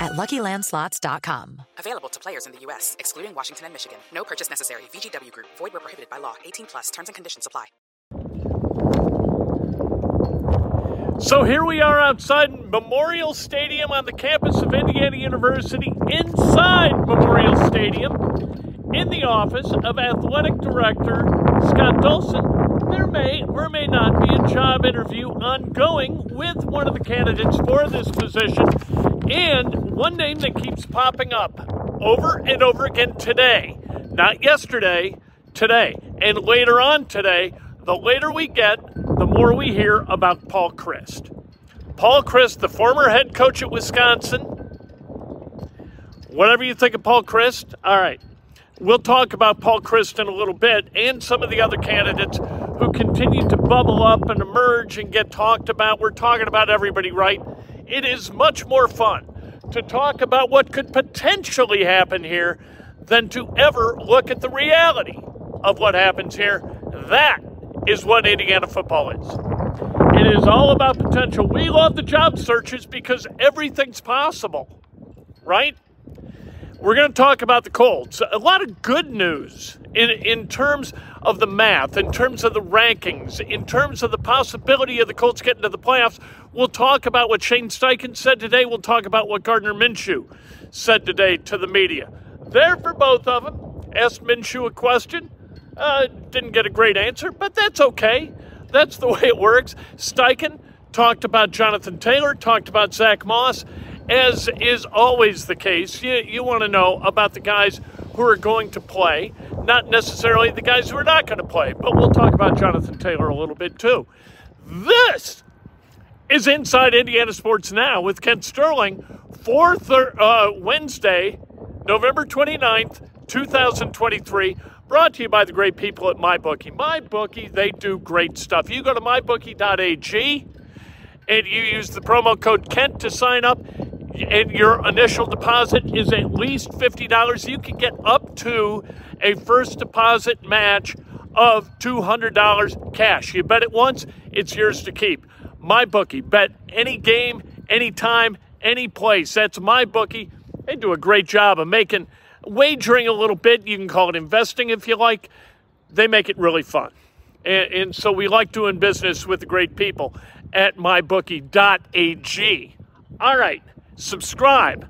at LuckyLandSlots.com. Available to players in the U.S., excluding Washington and Michigan. No purchase necessary. VGW Group. Void where prohibited by law. 18 plus. Terms and conditions apply. So here we are outside Memorial Stadium on the campus of Indiana University, inside Memorial Stadium, in the office of Athletic Director Scott Dolson. There may or may not be a job interview ongoing with one of the candidates for this position. And one name that keeps popping up over and over again today, not yesterday, today, and later on today, the later we get, the more we hear about Paul Chryst. Paul Chryst, the former head coach at Wisconsin. Whatever you think of Paul Chryst, all right. We'll talk about Paul Chryst in a little bit and some of the other candidates who continue to bubble up and emerge and get talked about. We're talking about everybody, right? It is much more fun to talk about what could potentially happen here than to ever look at the reality of what happens here. That is what Indiana football is. It is all about potential. We love the job searches because everything's possible, right? We're going to talk about the Colts. A lot of good news in, in terms of the math, in terms of the rankings, in terms of the possibility of the Colts getting to the playoffs. We'll talk about what Shane Steichen said today. We'll talk about what Gardner Minshew said today to the media. There for both of them. Asked Minshew a question. Uh, didn't get a great answer, but that's okay. That's the way it works. Steichen talked about Jonathan Taylor, talked about Zack Moss as is always the case, you, you want to know about the guys who are going to play, not necessarily the guys who are not going to play. But we'll talk about Jonathan Taylor a little bit too. This is Inside Indiana Sports Now with Kent Sterling for thir- uh, Wednesday, November 29th, 2023. Brought to you by the great people at MyBookie. MyBookie, they do great stuff. You go to mybookie.ag and you use the promo code Kent to sign up and your initial deposit is at least $50, you can get up to a first deposit match of $200 cash. You bet it once, it's yours to keep. My bookie, bet any game, anytime, any place. That's my bookie. They do a great job of making wagering a little bit. You can call it investing if you like. They make it really fun. And, and so we like doing business with the great people at mybookie.ag. All right subscribe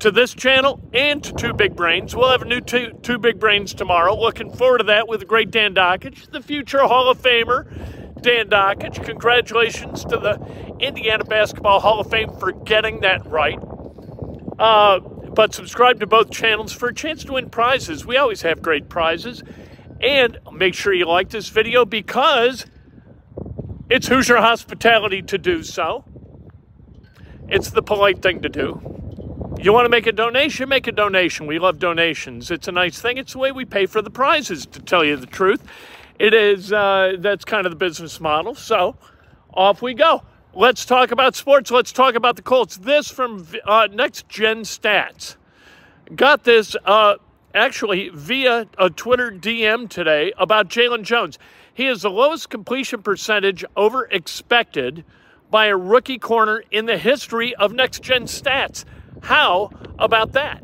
to this channel and to Two Big Brains. We'll have a new Two, two Big Brains tomorrow. Looking forward to that with the great Dan Dakich, the future Hall of Famer. Dan Dakich. congratulations to the Indiana Basketball Hall of Fame for getting that right. Uh, but subscribe to both channels for a chance to win prizes. We always have great prizes. And make sure you like this video because it's Hoosier Hospitality to do so. It's the polite thing to do. You want to make a donation? Make a donation. We love donations. It's a nice thing. It's the way we pay for the prizes, to tell you the truth. It is, uh, that's kind of the business model. So off we go. Let's talk about sports. Let's talk about the Colts. This from uh, Next Gen Stats. Got this uh, actually via a Twitter DM today about Jaylon Jones. He has the lowest completion percentage over expected by a rookie corner in the history of next gen stats. How about that?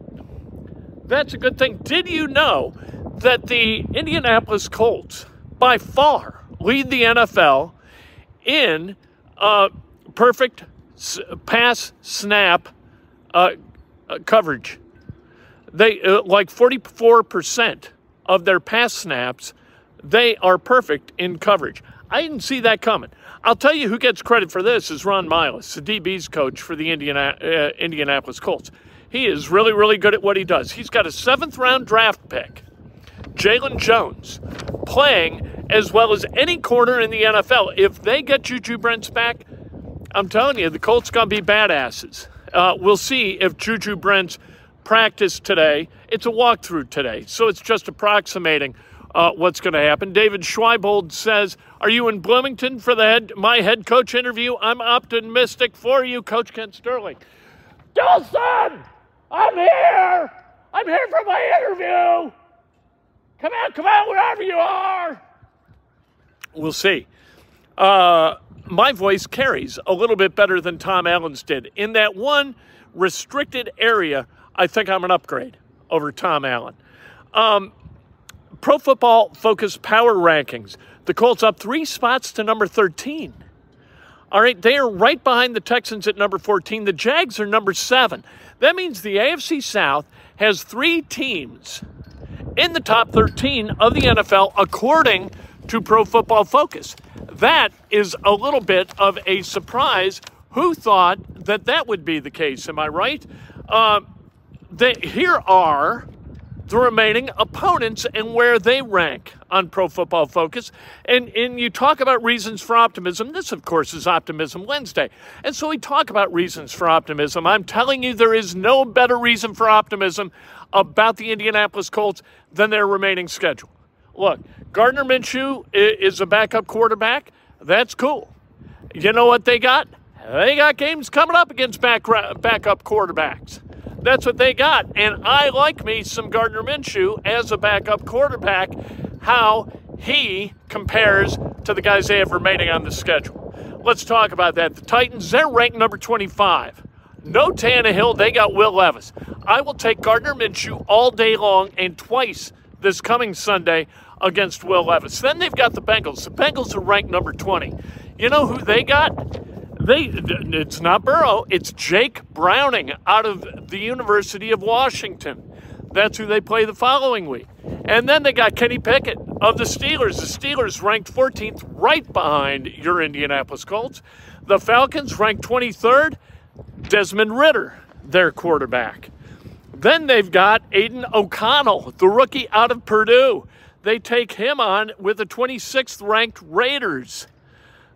That's a good thing. Did you know that the Indianapolis Colts, by far, lead the NFL in uh, perfect pass snap uh, uh, coverage? They uh, like 44% of their pass snaps they are perfect in coverage. I didn't see that coming. I'll tell you who gets credit for this is Ron Milus, the DB's coach for the Indiana, uh, Indianapolis Colts. He is really, really good at what he does. He's got a seventh round draft pick, Jaylon Jones, playing as well as any corner in the NFL. If they get Juju Brents back, I'm telling you, the Colts going to be badasses. Uh, we'll see if Juju Brents practice today. It's a walkthrough today, so it's just approximating uh, what's going to happen. David Schweibold says, "Are you in Bloomington for the head my head coach interview? I'm optimistic for you, Coach Kent Sterling." Dawson, I'm here. I'm here for my interview. Come out, come out, wherever you are. We'll see. Uh, my voice carries a little bit better than Tom Allen's did. In that one restricted area, I think I'm an upgrade over Tom Allen. Um, Pro Football Focus Power Rankings. The Colts up three spots to number 13. All right, they are right behind the Texans at number 14. The Jags are number seven. That means the AFC South has three teams in the top 13 of the NFL, according to Pro Football Focus. That is a little bit of a surprise. Who thought that that would be the case? Am I right? Uh, they, here are the remaining opponents and where they rank on Pro Football Focus. And, and you talk about reasons for optimism. This, of course, is Optimism Wednesday. And so we talk about reasons for optimism. I'm telling you, there is no better reason for optimism about the Indianapolis Colts than their remaining schedule. Look, Gardner Minshew is a backup quarterback. That's cool. You know what they got? They got games coming up against back, backup quarterbacks. That's what they got. And I like me some Gardner Minshew as a backup quarterback, how he compares to the guys they have remaining on the schedule. Let's talk about that. The Titans, they're ranked number 25. No Tannehill, they got Will Levis. I will take Gardner Minshew all day long and twice this coming Sunday against Will Levis. Then they've got the Bengals. The Bengals are ranked number 20. You know who they got? They, it's not Burrow, it's Jake Browning out of the University of Washington. That's who they play the following week. And then they got Kenny Pickett of the Steelers. The Steelers ranked 14th, right behind your Indianapolis Colts. The Falcons ranked 23rd. Desmond Ridder, their quarterback. Then they've got Aidan O'Connell, the rookie out of Purdue. They take him on with the 26th ranked Raiders.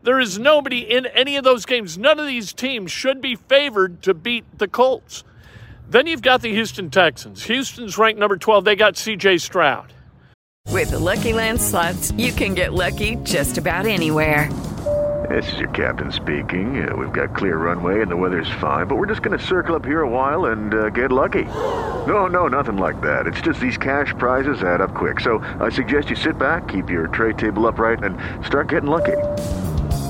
There is nobody in any of those games. None of these teams should be favored to beat the Colts. Then you've got the Houston Texans. Houston's ranked number 12. They got CJ Stroud. With the Lucky Land slots, you can get lucky just about anywhere. This is your captain speaking. Uh, we've got clear runway and the weather's fine, but we're just going to circle up here a while and uh, get lucky. No, no, nothing like that. It's just these cash prizes add up quick. So I suggest you sit back, keep your tray table upright, and start getting lucky.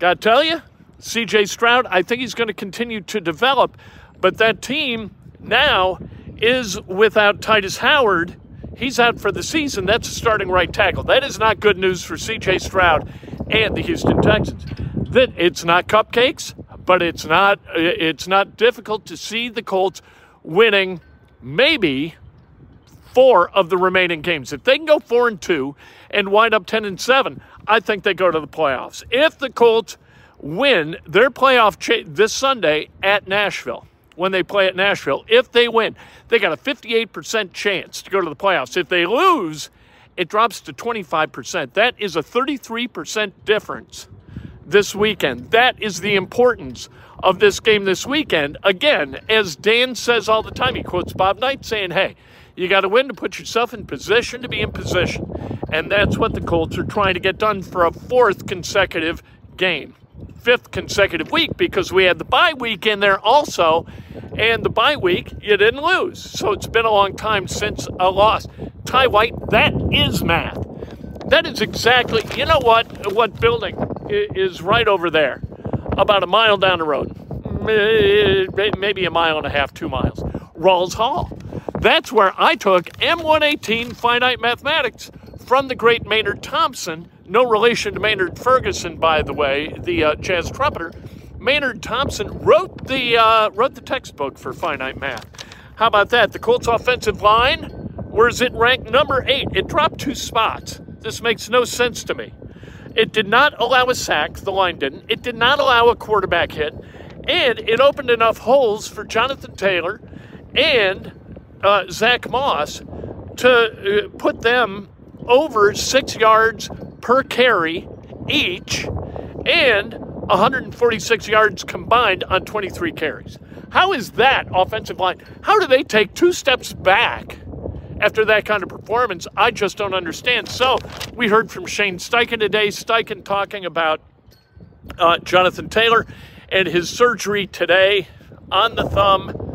Gotta tell you, CJ Stroud, I think he's going to continue to develop, but that team now is without Tytus Howard. He's out for the season. That's a starting right tackle. That is not good news for CJ Stroud and the Houston Texans. That it's not cupcakes, but it's not uh, it's not difficult to see the Colts winning maybe four of the remaining games. If they can go four and two and wind up ten and seven, I think they go to the playoffs. If the Colts win their playoff cha- this Sunday at Nashville, when they play at Nashville, if they win, they got a 58% chance to go to the playoffs. If they lose, it drops to 25%. That is a 33% difference this weekend. That is the importance of this game this weekend. Again, as Dan says all the time, he quotes Bob Knight saying, hey, you got to win to put yourself in position to be in position. And that's what the Colts are trying to get done for a fourth consecutive game. Fifth consecutive week because we had the bye week in there also. And the bye week, you didn't lose. So it's been a long time since a loss. Ty White, that is math. That is exactly, you know what, what building is right over there, about a mile down the road, maybe a mile and a half, two miles. Rawles Hall. That's where I took M118 finite mathematics from the great Maynard Thompson, no relation to Maynard Ferguson, by the way, the uh, jazz trumpeter. Maynard Thompson wrote the uh, wrote the textbook for finite math. How about that? The Colts offensive line, where is it ranked number eight? It dropped two spots. This makes no sense to me. It did not allow a sack, the line didn't. It did not allow a quarterback hit. And it opened enough holes for Jonathan Taylor and uh, Zack Moss to uh, put them over six yards per carry each and 146 yards combined on 23 carries. How is that offensive line? How do they take two steps back after that kind of performance? I just don't understand. So we heard from Shane Steichen today. Steichen talking about uh, Jonathan Taylor and his surgery today on the thumb.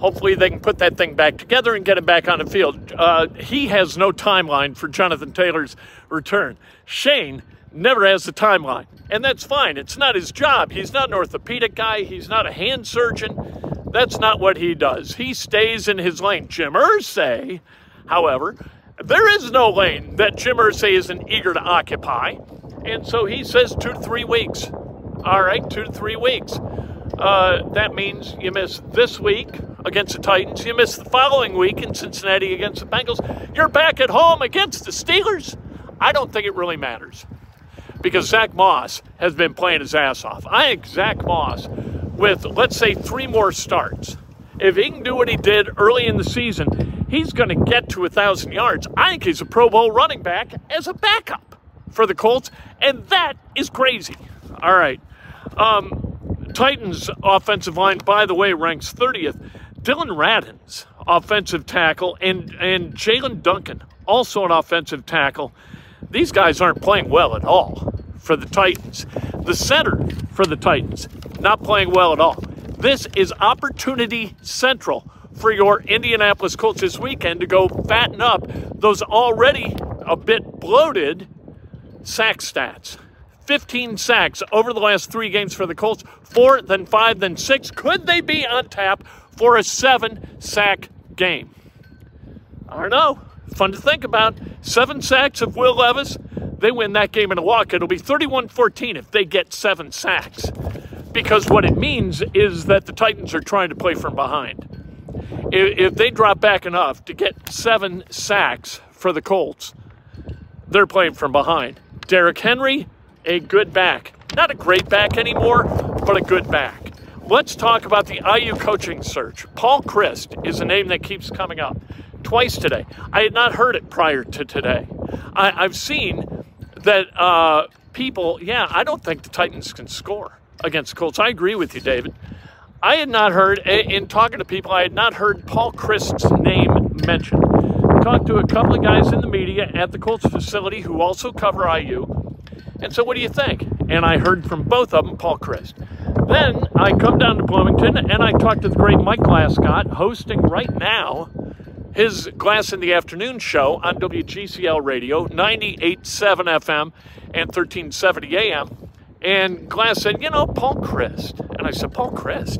Hopefully, they can put that thing back together and get him back on the field. Uh, he has no timeline for Jonathan Taylor's return. Shane never has a timeline, and that's fine. It's not his job. He's not an orthopedic guy, he's not a hand surgeon. That's not what he does. He stays in his lane. Jim Irsay, however, there is no lane that Jim Irsay isn't eager to occupy. And so he says two to three weeks. All right, two to three weeks. Uh, that means you miss this week against the Titans. You miss the following week in Cincinnati against the Bengals. You're back at home against the Steelers. I don't think it really matters because Zack Moss has been playing his ass off. I think Zack Moss with, let's say, three more starts, if he can do what he did early in the season, he's going to get to a 1,000 yards. I think he's a Pro Bowl running back as a backup for the Colts, and that is crazy. All right. Um, Titans offensive line, by the way, ranks 30th. Dillon Radunz, offensive tackle, and, and Jaelyn Duncan, also an offensive tackle. These guys aren't playing well at all for the Titans. The center for the Titans, not playing well at all. This is opportunity central for your Indianapolis Colts this weekend to go fatten up those already a bit bloated sack stats. 15 sacks over the last three games for the Colts, four, then five, then six. Could they be on tap for a seven sack game? I don't know. Fun to think about. Seven sacks of Will Levis they win that game in a walk, it'll be 31 14 if they get seven sacks. Because what it means is that the Titans are trying to play from behind. If they drop back enough to get seven sacks for the Colts, they're playing from behind. Derrick Henry, a good back. Not a great back anymore, but a good back. Let's talk about the IU coaching search. Paul Chryst is a name that keeps coming up twice today. I had not heard it prior to today. I, have seen that uh, people, yeah, I don't think the Titans can score against the Colts. I agree with you, David. I had not heard, in talking to people, I had not heard Paul Chryst's name mentioned. Talked to a couple of guys in the media at the Colts facility who also cover IU. And so, what do you think? And I heard from both of them, Paul Chryst. Then I come down to Bloomington and I talked to the great Mike Glascott, hosting right now his Glass in the Afternoon show on WGCL Radio, 98.7 FM and 1370 AM. And Glass said, You know, Paul Chryst. And I said, Paul Chryst?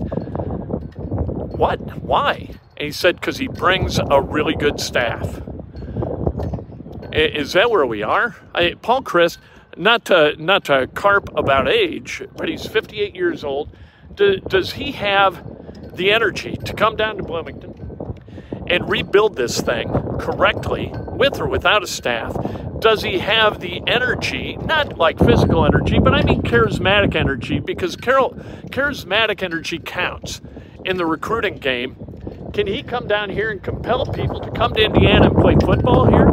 What? Why? And he said, Because he brings a really good staff. Is that where we are? I, Paul Chryst, not to, not to carp about age, but he's 58 years old. Do, does he have the energy to come down to Bloomington? and rebuild this thing correctly with or without a staff, does he have the energy, not like physical energy, but I mean charismatic energy, because Carol, charismatic energy counts in the recruiting game. Can he come down here and compel people to come to Indiana and play football here?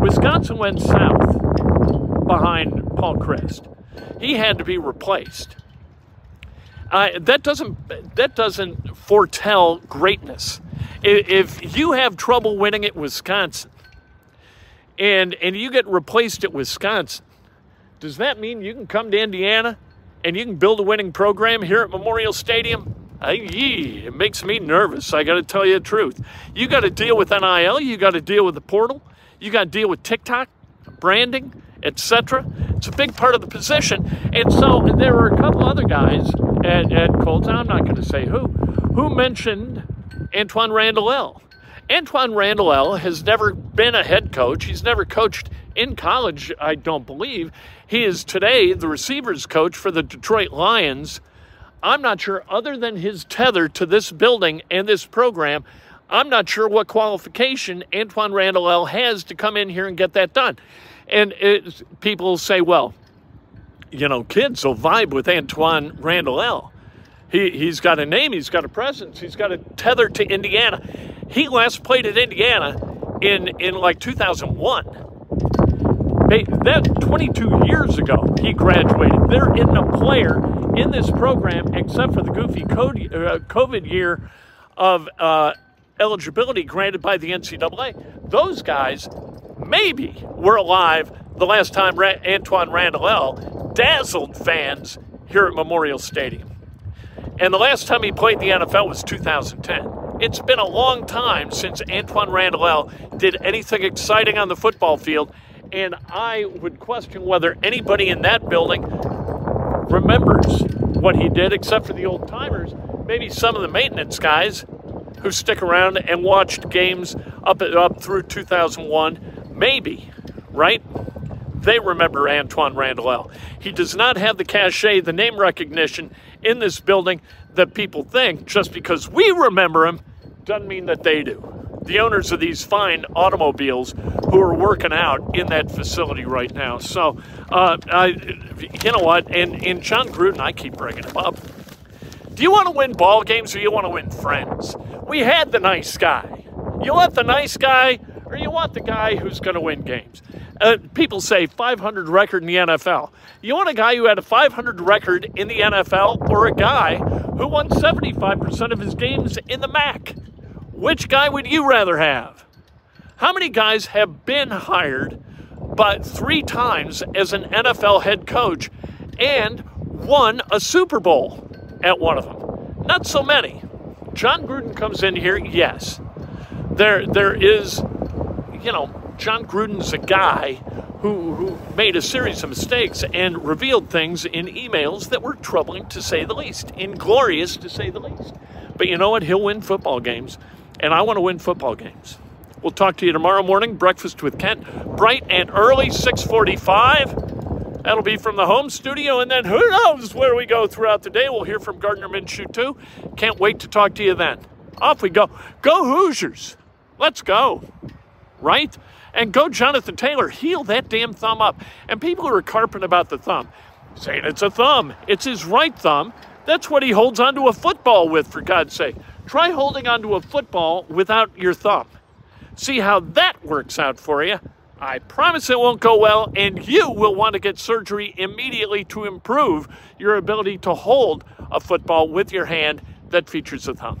Wisconsin went south behind Paul Chryst. He had to be replaced. Uh, that doesn't that doesn't foretell greatness. If you have trouble winning at Wisconsin, and and you get replaced at Wisconsin, does that mean you can come to Indiana and you can build a winning program here at Memorial Stadium? I, yee, it makes me nervous. I got to tell you the truth. You got to deal with NIL. You got to deal with the portal. You got to deal with TikTok, branding, etc. It's a big part of the position. And so there were a couple other guys at, at Colts, I'm not going to say who, who mentioned Antwaan Randall Randle El has never been a head coach. He's never coached in college, I don't believe. He is today the receivers coach for the Detroit Lions. I'm not sure, other than his tether to this building and this program, I'm not sure what qualification Antwaan Randall has to come in here and get that done. And it, people say, well, you know, kids will vibe with Antwaan Randle El. He, he's got a name, he's got a presence, he's got a tether to Indiana. He last played at Indiana in, in like 2001. Hey, that 22 years ago, he graduated. There isn't a player in this program, except for the goofy uh, COVID year of uh, eligibility granted by the NCAA. Those guys maybe were alive the last time Ra- Antwaan Randle El dazzled fans here at Memorial Stadium. And the last time he played the NFL was 2010. It's been a long time since Antwaan Randle El did anything exciting on the football field, and I would question whether anybody in that building remembers what he did, except for the old timers, maybe some of the maintenance guys who stick around and watched games up up through 2001, maybe, right? They remember Antwaan Randle El. He does not have the cachet, the name recognition in this building that people think just because we remember him doesn't mean that they do. The owners of these fine automobiles who are working out in that facility right now. So, uh, I, you know what? And, and Jon Gruden, I keep bringing him up. Do you want to win ball games or you want to win friends? We had the nice guy. You let the nice guy or you want the guy who's going to win games? Uh, people say 500 record in the NFL. You want a guy who had a 500 record in the NFL or a guy who won 75% of his games in the MAC? Which guy would you rather have? How many guys have been hired but three times as an NFL head coach and won a Super Bowl at one of them? Not so many. Jon Gruden comes in here, yes. There there is you know, Jon Gruden's a guy who, who made a series of mistakes and revealed things in emails that were troubling to say the least, inglorious to say the least. But you know what? He'll win football games, and I want to win football games. We'll talk to you tomorrow morning. Breakfast with Kent, bright and early, 645. That'll be from the home studio, and then who knows where we go throughout the day. We'll hear from Gardner Minshew, too. Can't wait to talk to you then. Off we go. Go Hoosiers. Let's go right? And go Jonathan Taylor, heal that damn thumb up. And people who are carping about the thumb, saying it's a thumb, it's his right thumb. That's what he holds onto a football with, for God's sake. Try holding onto a football without your thumb. See how that works out for you. I promise it won't go well, and you will want to get surgery immediately to improve your ability to hold a football with your hand that features a thumb.